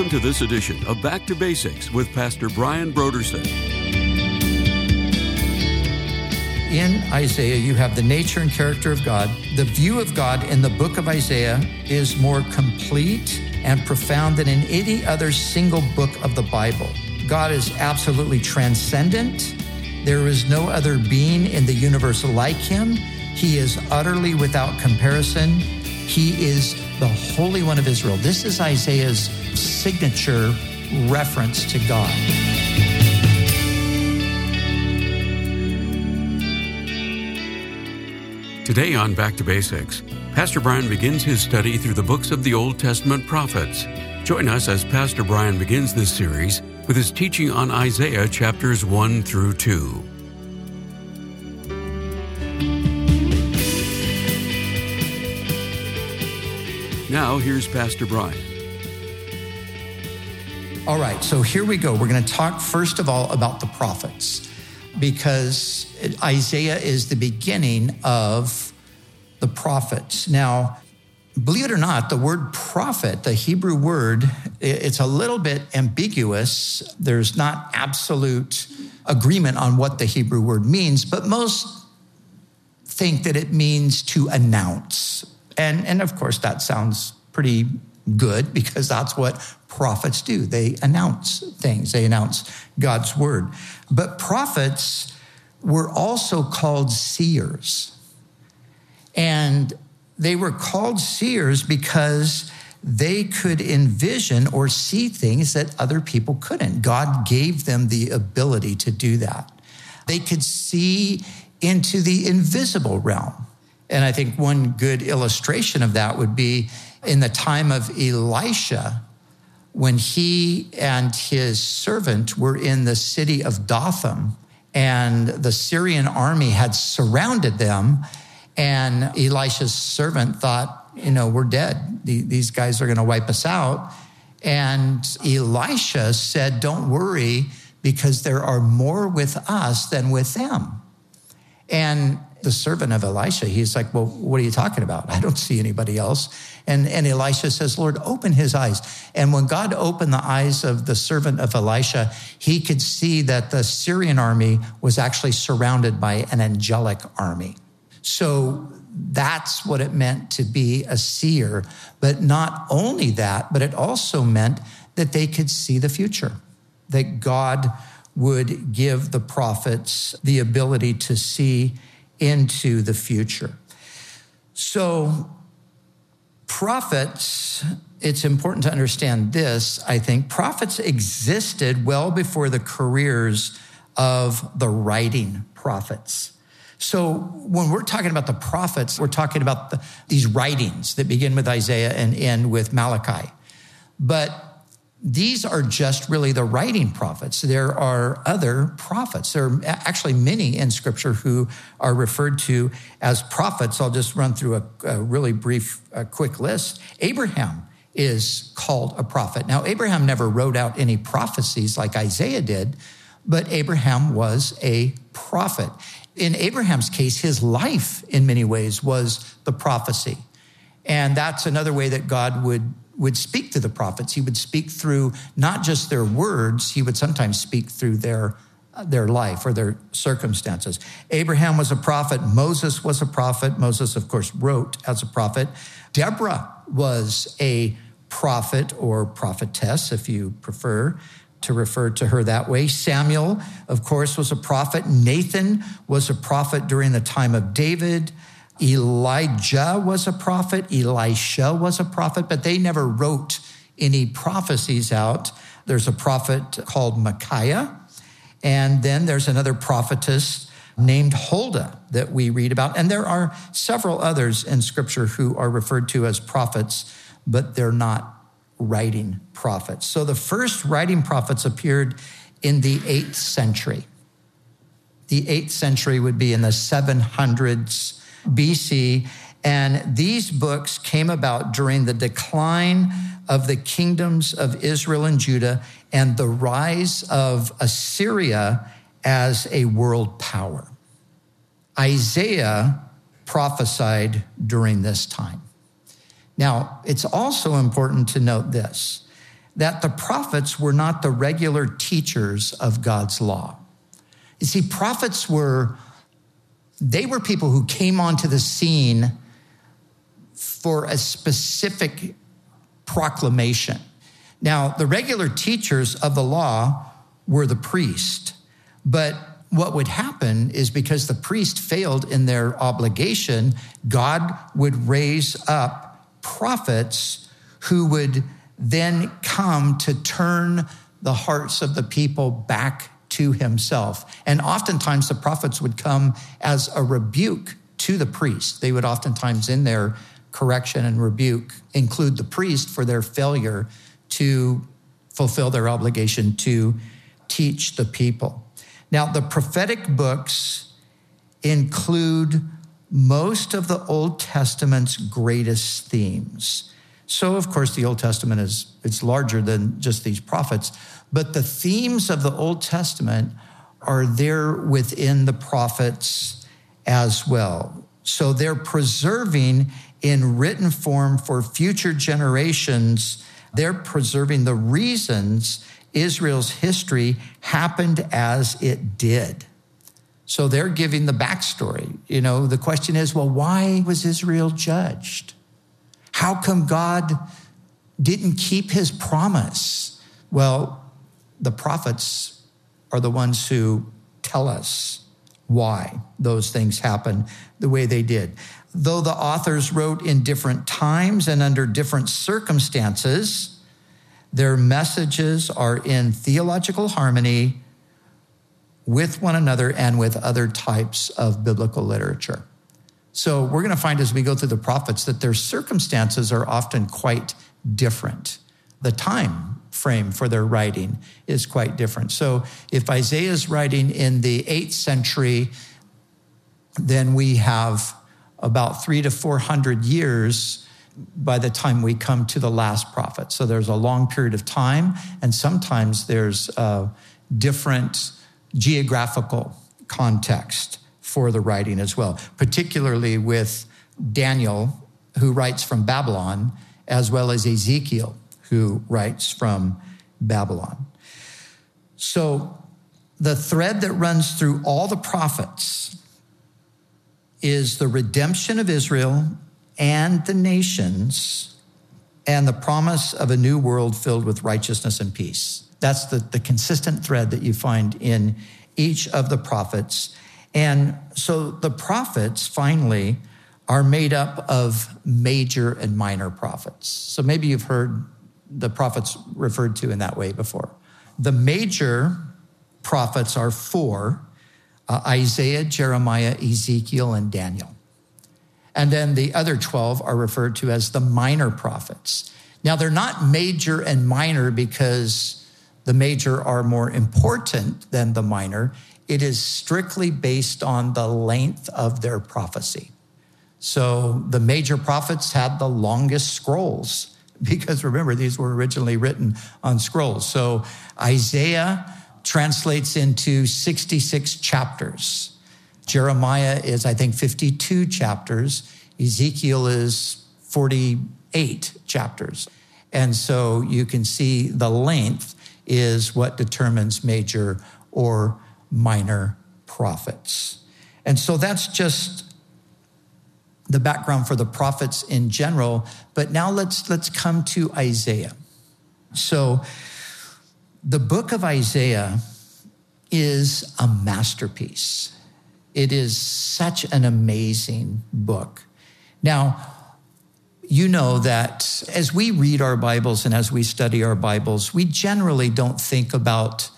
Welcome to this edition of Back to Basics with Pastor Brian Brodersen. In Isaiah, you have the nature and character of God. The view of God in the book of Isaiah is more complete and profound than in any other single book of the Bible. God is absolutely transcendent. There is no other being in the universe like him. He is utterly without comparison. He is the Holy One of Israel. This is Isaiah's signature reference to God. Today on Back to Basics, Pastor Brian begins his study through the books of the Old Testament prophets. Join us as Pastor Brian begins this series with his teaching on Isaiah chapters 1 through 2. Now, here's Pastor Brian. All right, so here we go. We're going to talk first of all about the prophets because Isaiah is the beginning of the prophets. Now, believe it or not, the word prophet, the Hebrew word, it's a little bit ambiguous. There's not absolute agreement on what the Hebrew word means, but most think that it means to announce. And, and of course, that sounds pretty good because that's what prophets do. They announce things, they announce God's word. But prophets were also called seers. And they were called seers because they could envision or see things that other people couldn't. God gave them the ability to do that. They could see into the invisible realm. And I think one good illustration of that would be in the time of Elisha, when he and his servant were in the city of Dothan, and the Syrian army had surrounded them, and Elisha's servant thought, you know, we're dead. These guys are going to wipe us out. And Elisha said, Don't worry, because there are more with us than with them. And the servant of Elisha, he's like, Well, what are you talking about? I don't see anybody else. And, and Elisha says, Lord, open his eyes. And when God opened the eyes of the servant of Elisha, he could see that the Syrian army was actually surrounded by an angelic army. So that's what it meant to be a seer. But not only that, but it also meant that they could see the future, that God would give the prophets the ability to see into the future. So, prophets, it's important to understand this. I think prophets existed well before the careers of the writing prophets. So, when we're talking about the prophets, we're talking about the, these writings that begin with Isaiah and end with Malachi. But these are just really the writing prophets. There are other prophets. There are actually many in scripture who are referred to as prophets. I'll just run through a, a really brief, a quick list. Abraham is called a prophet. Now, Abraham never wrote out any prophecies like Isaiah did, but Abraham was a prophet. In Abraham's case, his life in many ways was the prophecy. And that's another way that God would would speak to the prophets. He would speak through not just their words, he would sometimes speak through their uh, their life or their circumstances. Abraham was a prophet. Moses was a prophet. Moses, of course, wrote as a prophet. Deborah was a prophet or prophetess, if you prefer to refer to her that way. Samuel, of course, was a prophet. Nathan was a prophet during the time of David. Elijah was a prophet, Elisha was a prophet, but they never wrote any prophecies out. There's a prophet called Micaiah, and then there's another prophetess named Huldah that we read about. And there are several others in scripture who are referred to as prophets, but they're not writing prophets. So the first writing prophets appeared in the eighth century. The eighth century would be in the 700s BC. And these books came about during the decline of the kingdoms of Israel and Judah and the rise of Assyria as a world power. Isaiah prophesied during this time. Now, it's also important to note this that the prophets were not the regular teachers of God's law. You see, prophets were, they were people who came onto the scene for a specific proclamation. Now, the regular teachers of the law were the priest, but what would happen is because the priest failed in their obligation, God would raise up prophets who would then come to turn the hearts of the people back to himself. And oftentimes the prophets would come as a rebuke to the priest. They would oftentimes, in their correction and rebuke, include the priest for their failure to fulfill their obligation to teach the people. Now, the prophetic books include most of the Old Testament's greatest themes. So, of course, the Old Testament is it's larger than just these prophets, but the themes of the Old Testament are there within the prophets as well. So they're preserving in written form for future generations, they're preserving the reasons Israel's history happened as it did. So they're giving the backstory. You know, the question is well, why was Israel judged? How come God didn't keep his promise? Well, the prophets are the ones who tell us why those things happen the way they did. Though the authors wrote in different times and under different circumstances, their messages are in theological harmony with one another and with other types of biblical literature. So we're going to find as we go through the prophets that their circumstances are often quite different. The time frame for their writing is quite different. So if Isaiah is writing in the eighth century, then we have about three to 400 years by the time we come to the last prophet. So there's a long period of time, and sometimes there's a different geographical context for the writing as well, particularly with Daniel, who writes from Babylon, as well as Ezekiel, who writes from Babylon. So the thread that runs through all the prophets is the redemption of Israel and the nations and the promise of a new world filled with righteousness and peace. That's the, the consistent thread that you find in each of the prophets. And so the prophets finally are made up of major and minor prophets. So maybe you've heard the prophets referred to in that way before. The major prophets are four uh, Isaiah, Jeremiah, Ezekiel, and Daniel. And then the other 12 are referred to as the minor prophets. Now, they're not major and minor because the major are more important than the minor. It is strictly based on the length of their prophecy. So the major prophets had the longest scrolls because remember, these were originally written on scrolls. So Isaiah translates into 66 chapters. Jeremiah is, I think, 52 chapters. Ezekiel is 48 chapters. And so you can see the length is what determines major or minor prophets. And so that's just the background for the prophets in general. But now let's, let's come to Isaiah. So the book of Isaiah is a masterpiece. It is such an amazing book. Now, you know that as we read our Bibles and as we study our Bibles, we generally don't think about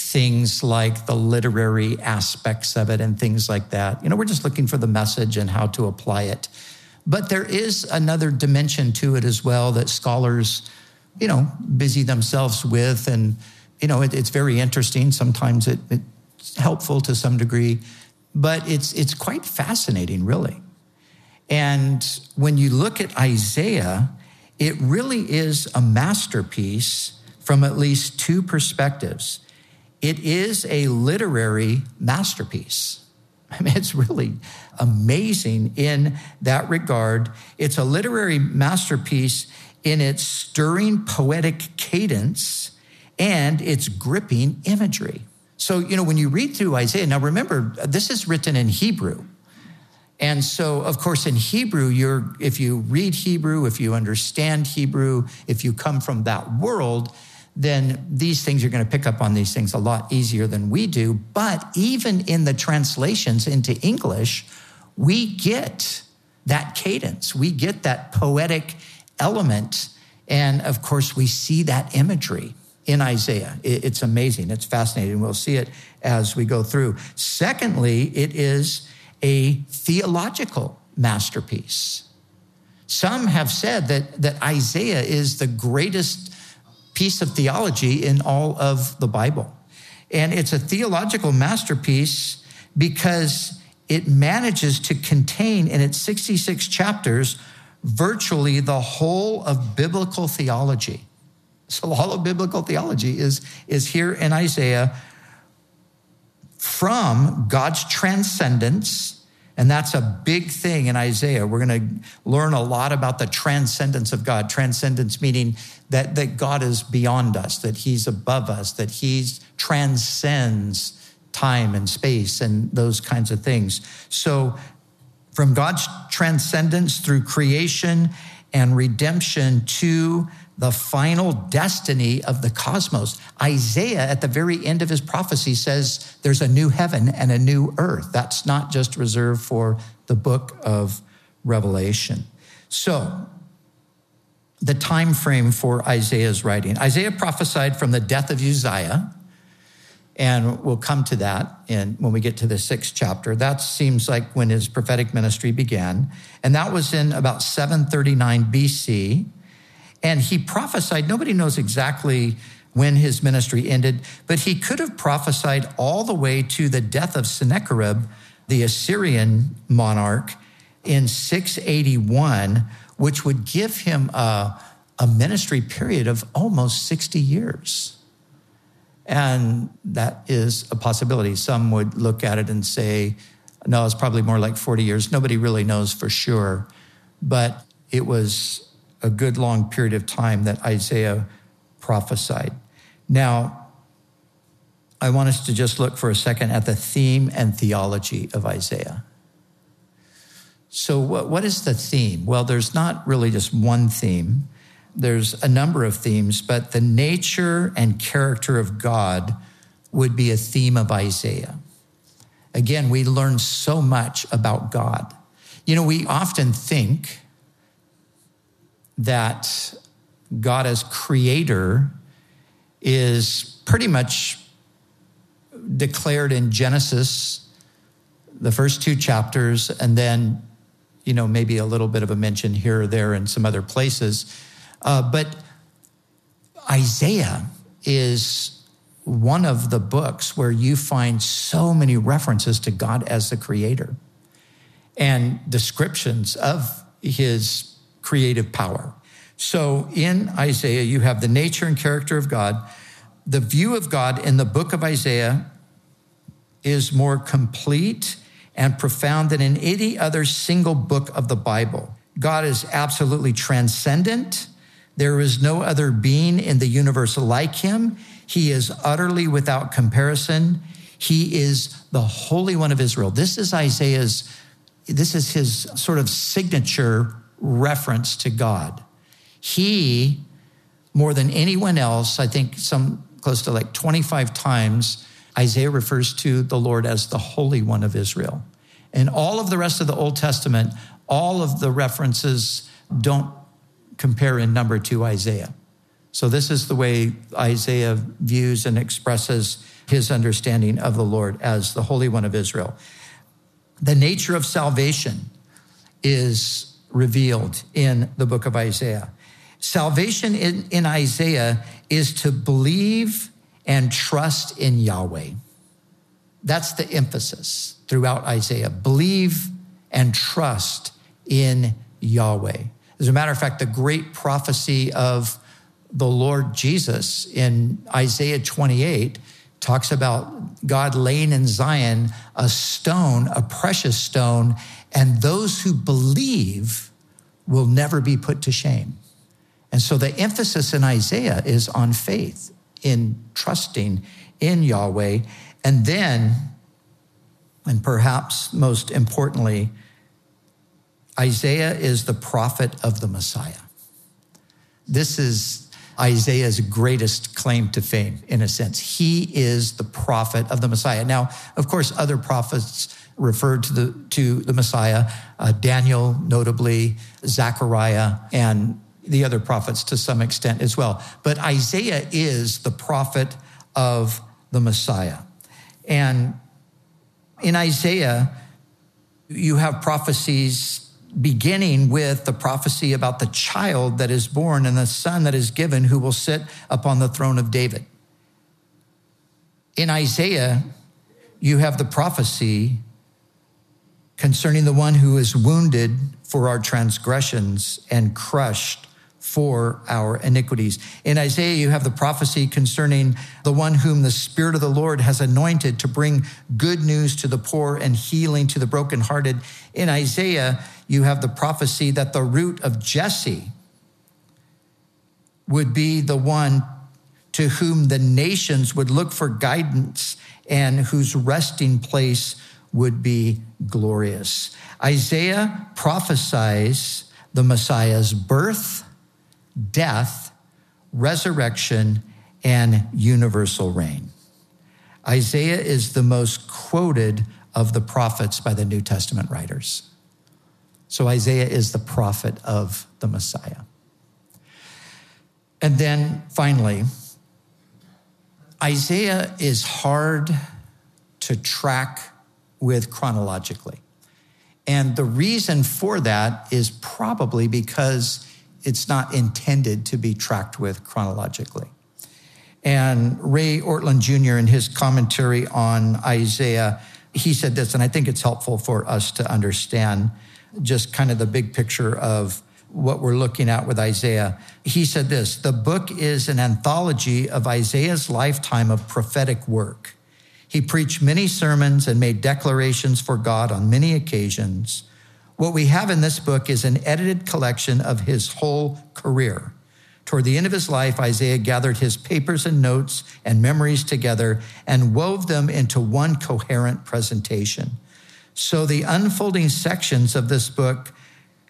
things like the literary aspects of it and things like that. You know, we're just looking for the message and how to apply it. But there is another dimension to it as well that scholars, you know, busy themselves with. And, you know, it, it's very interesting. Sometimes it, it's helpful to some degree but it's, it's quite fascinating, really. And when you look at Isaiah, it really is a masterpiece from at least two perspectives. It is a literary masterpiece. I mean, it's really amazing in that regard. It's a literary masterpiece in its stirring poetic cadence and its gripping imagery. So, you know, when you read through Isaiah, now remember, this is written in Hebrew. And so, of course, in Hebrew, you're, if you read Hebrew, if you understand Hebrew, if you come from that world, then these things you're going to pick up on these things a lot easier than we do. But even in the translations into English, we get that cadence, we get that poetic element. And of course, we see that imagery in Isaiah. It's amazing. It's fascinating. We'll see it as we go through. Secondly, it is a theological masterpiece. Some have said that, that Isaiah is the greatest piece of theology in all of the Bible. And it's a theological masterpiece because it manages to contain in its 66 chapters virtually the whole of biblical theology. So all of biblical theology is, is here in Isaiah from God's transcendence. And that's a big thing in Isaiah. We're going to learn a lot about the transcendence of God. Transcendence meaning that, that God is beyond us, that he's above us, that he transcends time and space and those kinds of things. So from God's transcendence through creation and redemption to the final destiny of the cosmos. Isaiah, at the very end of his prophecy, says there's a new heaven and a new earth. That's not just reserved for the book of Revelation. So, the time frame for Isaiah's writing. Isaiah prophesied from the death of Uzziah, and we'll come to that in, when we get to the sixth chapter. That seems like when his prophetic ministry began, and that was in about 739 BC. And he prophesied, nobody knows exactly when his ministry ended, but he could have prophesied all the way to the death of Sennacherib, the Assyrian monarch, in 681, which would give him a, a ministry period of almost 60 years. And that is a possibility. Some would look at it and say, no, it's probably more like 40 years. Nobody really knows for sure. But it was a good long period of time that Isaiah prophesied. Now, I want us to just look for a second at the theme and theology of Isaiah. So, what is the theme? Well, there's not really just one theme, there's a number of themes, but the nature and character of God would be a theme of Isaiah. Again, we learn so much about God. You know, we often think that God as creator is pretty much declared in Genesis, the first two chapters, and then, you know, maybe a little bit of a mention here or there in some other places. Uh, but Isaiah is one of the books where you find so many references to God as the creator and descriptions of his creative power. So in Isaiah, you have the nature and character of God. The view of God in the book of Isaiah is more complete and profound than in any other single book of the Bible. God is absolutely transcendent. There is no other being in the universe like him. He is utterly without comparison. He is the Holy One of Israel. This is Isaiah's, this is his sort of signature reference to God. He, more than anyone else, I think some close to like 25 times, Isaiah refers to the Lord as the Holy One of Israel. And all of the rest of the Old Testament, all of the references don't compare in number to Isaiah. So, this is the way Isaiah views and expresses his understanding of the Lord as the Holy One of Israel. The nature of salvation is revealed in the book of Isaiah. Salvation in, in Isaiah is to believe and trust in Yahweh. That's the emphasis throughout Isaiah. Believe and trust in Yahweh. As a matter of fact, the great prophecy of the Lord Jesus in Isaiah 28 talks about God laying in Zion a stone, a precious stone, and those who believe will never be put to shame. And so the emphasis in Isaiah is on faith, in trusting in Yahweh. And then, and perhaps most importantly, Isaiah is the prophet of the Messiah. This is Isaiah's greatest claim to fame, in a sense. He is the prophet of the Messiah. Now, of course, other prophets referred to the, to the Messiah, uh, Daniel, notably, Zechariah, and the other prophets to some extent as well. But Isaiah is the prophet of the Messiah. And in Isaiah, you have prophecies beginning with the prophecy about the child that is born and the son that is given who will sit upon the throne of David. In Isaiah, you have the prophecy concerning the one who is wounded for our transgressions and crushed for our iniquities. In Isaiah, you have the prophecy concerning the one whom the Spirit of the Lord has anointed to bring good news to the poor and healing to the brokenhearted. In Isaiah, you have the prophecy that the root of Jesse would be the one to whom the nations would look for guidance and whose resting place would be glorious. Isaiah prophesies the Messiah's birth death, resurrection, and universal reign. Isaiah is the most quoted of the prophets by the New Testament writers. So Isaiah is the prophet of the Messiah. And then finally, Isaiah is hard to track with chronologically. And the reason for that is probably because it's not intended to be tracked with chronologically. And Ray Ortlund Jr., in his commentary on Isaiah, he said this, and I think it's helpful for us to understand just kind of the big picture of what we're looking at with Isaiah. He said this the book is an anthology of Isaiah's lifetime of prophetic work. He preached many sermons and made declarations for God on many occasions. What we have in this book is an edited collection of his whole career. Toward the end of his life, Isaiah gathered his papers and notes and memories together and wove them into one coherent presentation. So the unfolding sections of this book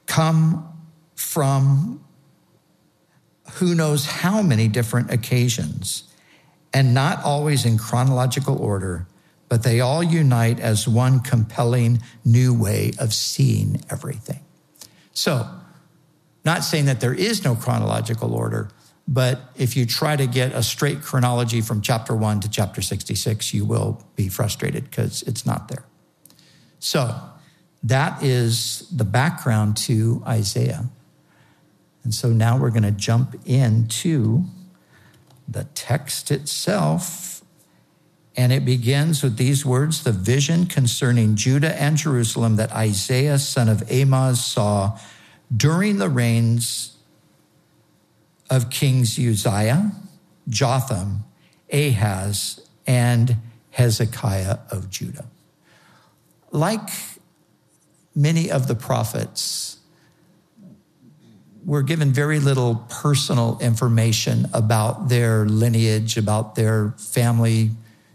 come from who knows how many different occasions and not always in chronological order, but they all unite as one compelling new way of seeing everything. So, not saying that there is no chronological order, but if you try to get a straight chronology from chapter 1 to chapter 66, you will be frustrated because it's not there. So, that is the background to Isaiah. And so now we're going to jump into the text itself and it begins with these words the vision concerning Judah and Jerusalem that Isaiah, son of Amoz, saw during the reigns of kings Uzziah, Jotham, Ahaz, and Hezekiah of Judah. Like many of the prophets, we're given very little personal information about their lineage, about their family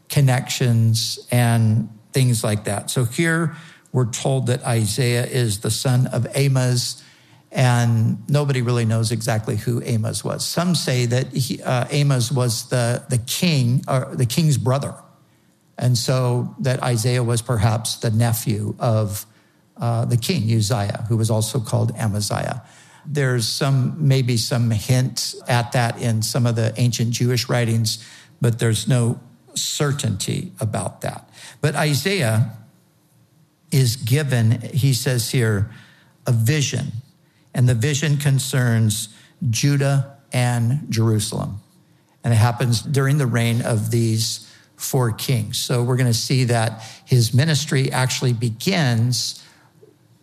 connections and things like that. So here we're told that Isaiah is the son of Amoz, and nobody really knows exactly who Amoz was. Some say that he, uh, Amoz was the, the king, or the king's brother. And so that Isaiah was perhaps the nephew of uh, the king, Uzziah, who was also called Amaziah. There's some, maybe some hint at that in some of the ancient Jewish writings, but there's no certainty about that. But Isaiah is given, he says here, a vision, and the vision concerns Judah and Jerusalem. And it happens during the reign of these four kings. So we're going to see that his ministry actually begins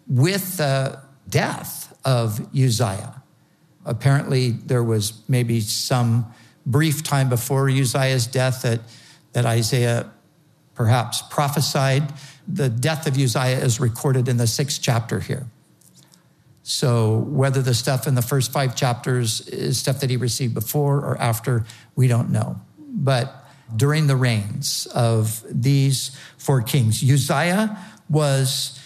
with the death of Uzziah. Apparently, there was maybe some brief time before Uzziah's death that that Isaiah perhaps prophesied. The death of Uzziah is recorded in the sixth chapter here. So whether the stuff in the first five chapters is stuff that he received before or after, we don't know. But during the reigns of these four kings, Uzziah was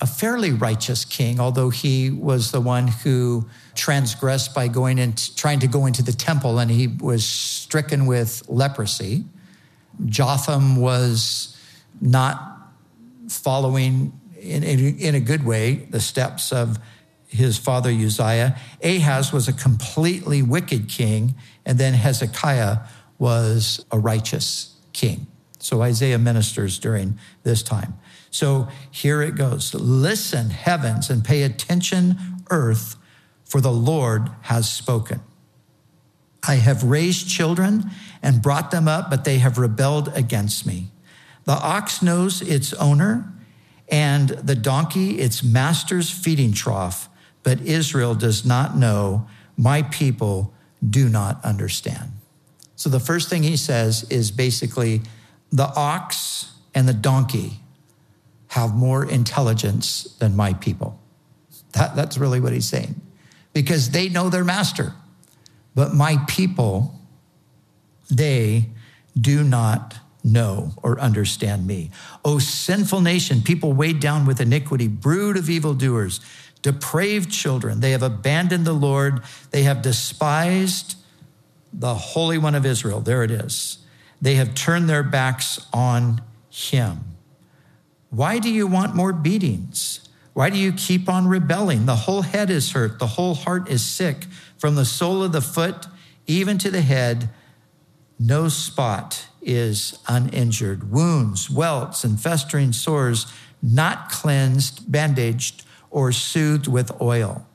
a fairly righteous king, although he was the one who transgressed by going and trying to go into the temple and he was stricken with leprosy. Jotham was not following in, in, in, a good way the steps of his father Uzziah. Ahaz was a completely wicked king, and then Hezekiah was a righteous king. So Isaiah ministers during this time. So here it goes Listen, heavens, and pay attention, earth, for the Lord has spoken. I have raised children and brought them up, but they have rebelled against me. The ox knows its owner, and the donkey its master's feeding trough, but Israel does not know. My people do not understand. So the first thing he says is basically the ox and the donkey have more intelligence than my people. That, that's really what he's saying. Because they know their master. But my people, they do not know or understand me. O sinful nation, people weighed down with iniquity, brood of evildoers, depraved children. They have abandoned the Lord. They have despised the Holy One of Israel. There it is. They have turned their backs on him. Why do you want more beatings? Why do you keep on rebelling? The whole head is hurt, the whole heart is sick, from the sole of the foot even to the head. No spot is uninjured. Wounds, welts, and festering sores, not cleansed, bandaged, or soothed with oil.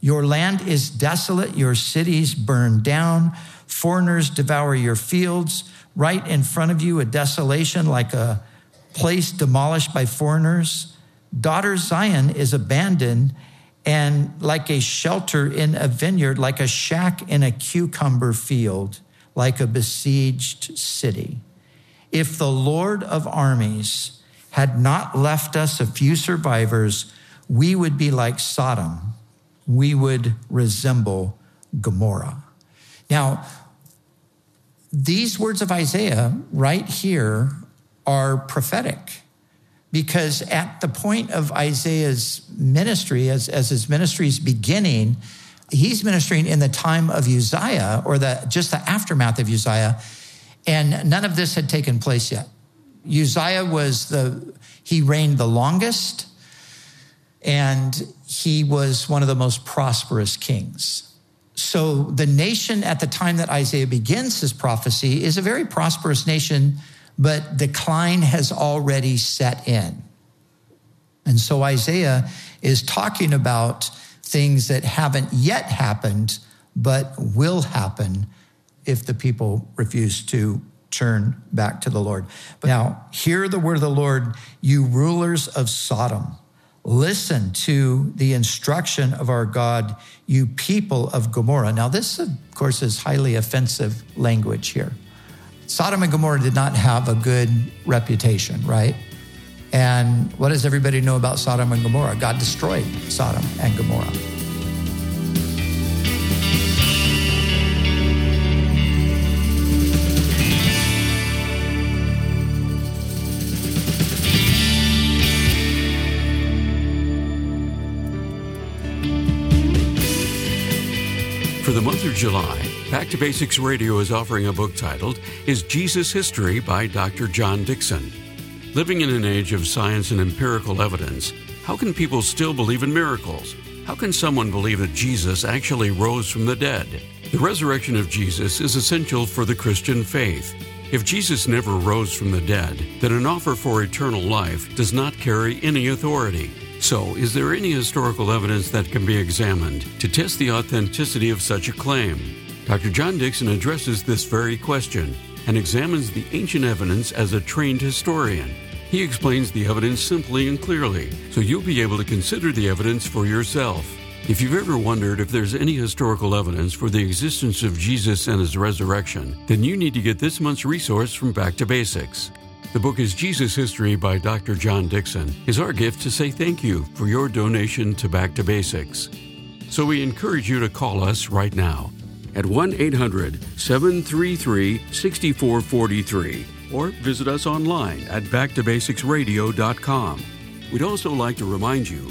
Your land is desolate, your cities burned down, foreigners devour your fields. Right in front of you, a desolation like a place demolished by foreigners. Daughter Zion is abandoned and like a shelter in a vineyard, like a shack in a cucumber field, like a besieged city. If the Lord of armies had not left us a few survivors, we would be like Sodom. We would resemble Gomorrah. Now, these words of Isaiah right here are prophetic because at the point of Isaiah's ministry, as, as his ministry is beginning, he's ministering in the time of Uzziah or the, just the aftermath of Uzziah, and none of this had taken place yet. Uzziah was the, he reigned the longest, and he was one of the most prosperous kings. So the nation at the time that Isaiah begins his prophecy is a very prosperous nation but decline has already set in. And so Isaiah is talking about things that haven't yet happened, but will happen if the people refuse to turn back to the Lord. But now, hear the word of the Lord, you rulers of Sodom. Listen to the instruction of our God, you people of Gomorrah. Now, this, of course, is highly offensive language here. Sodom and Gomorrah did not have a good reputation, right? And what does everybody know about Sodom and Gomorrah? God destroyed Sodom and Gomorrah. For the month of July, Back to Basics Radio is offering a book titled Is Jesus History by Dr. John Dickson. Living in an age of science and empirical evidence, how can people still believe in miracles? How can someone believe that Jesus actually rose from the dead? The resurrection of Jesus is essential for the Christian faith. If Jesus never rose from the dead, then an offer for eternal life does not carry any authority. So, is there any historical evidence that can be examined to test the authenticity of such a claim? Dr. John Dickson addresses this very question and examines the ancient evidence as a trained historian. He explains the evidence simply and clearly, so you'll be able to consider the evidence for yourself. If you've ever wondered if there's any historical evidence for the existence of Jesus and his resurrection, then you need to get this month's resource from Back to Basics. The book is Jesus History by Dr. John Dickson, is our gift to say thank you for your donation to Back to Basics. So we encourage you to call us right now at 1 800 733 6443 or visit us online at backtobasicsradio.com. We'd also like to remind you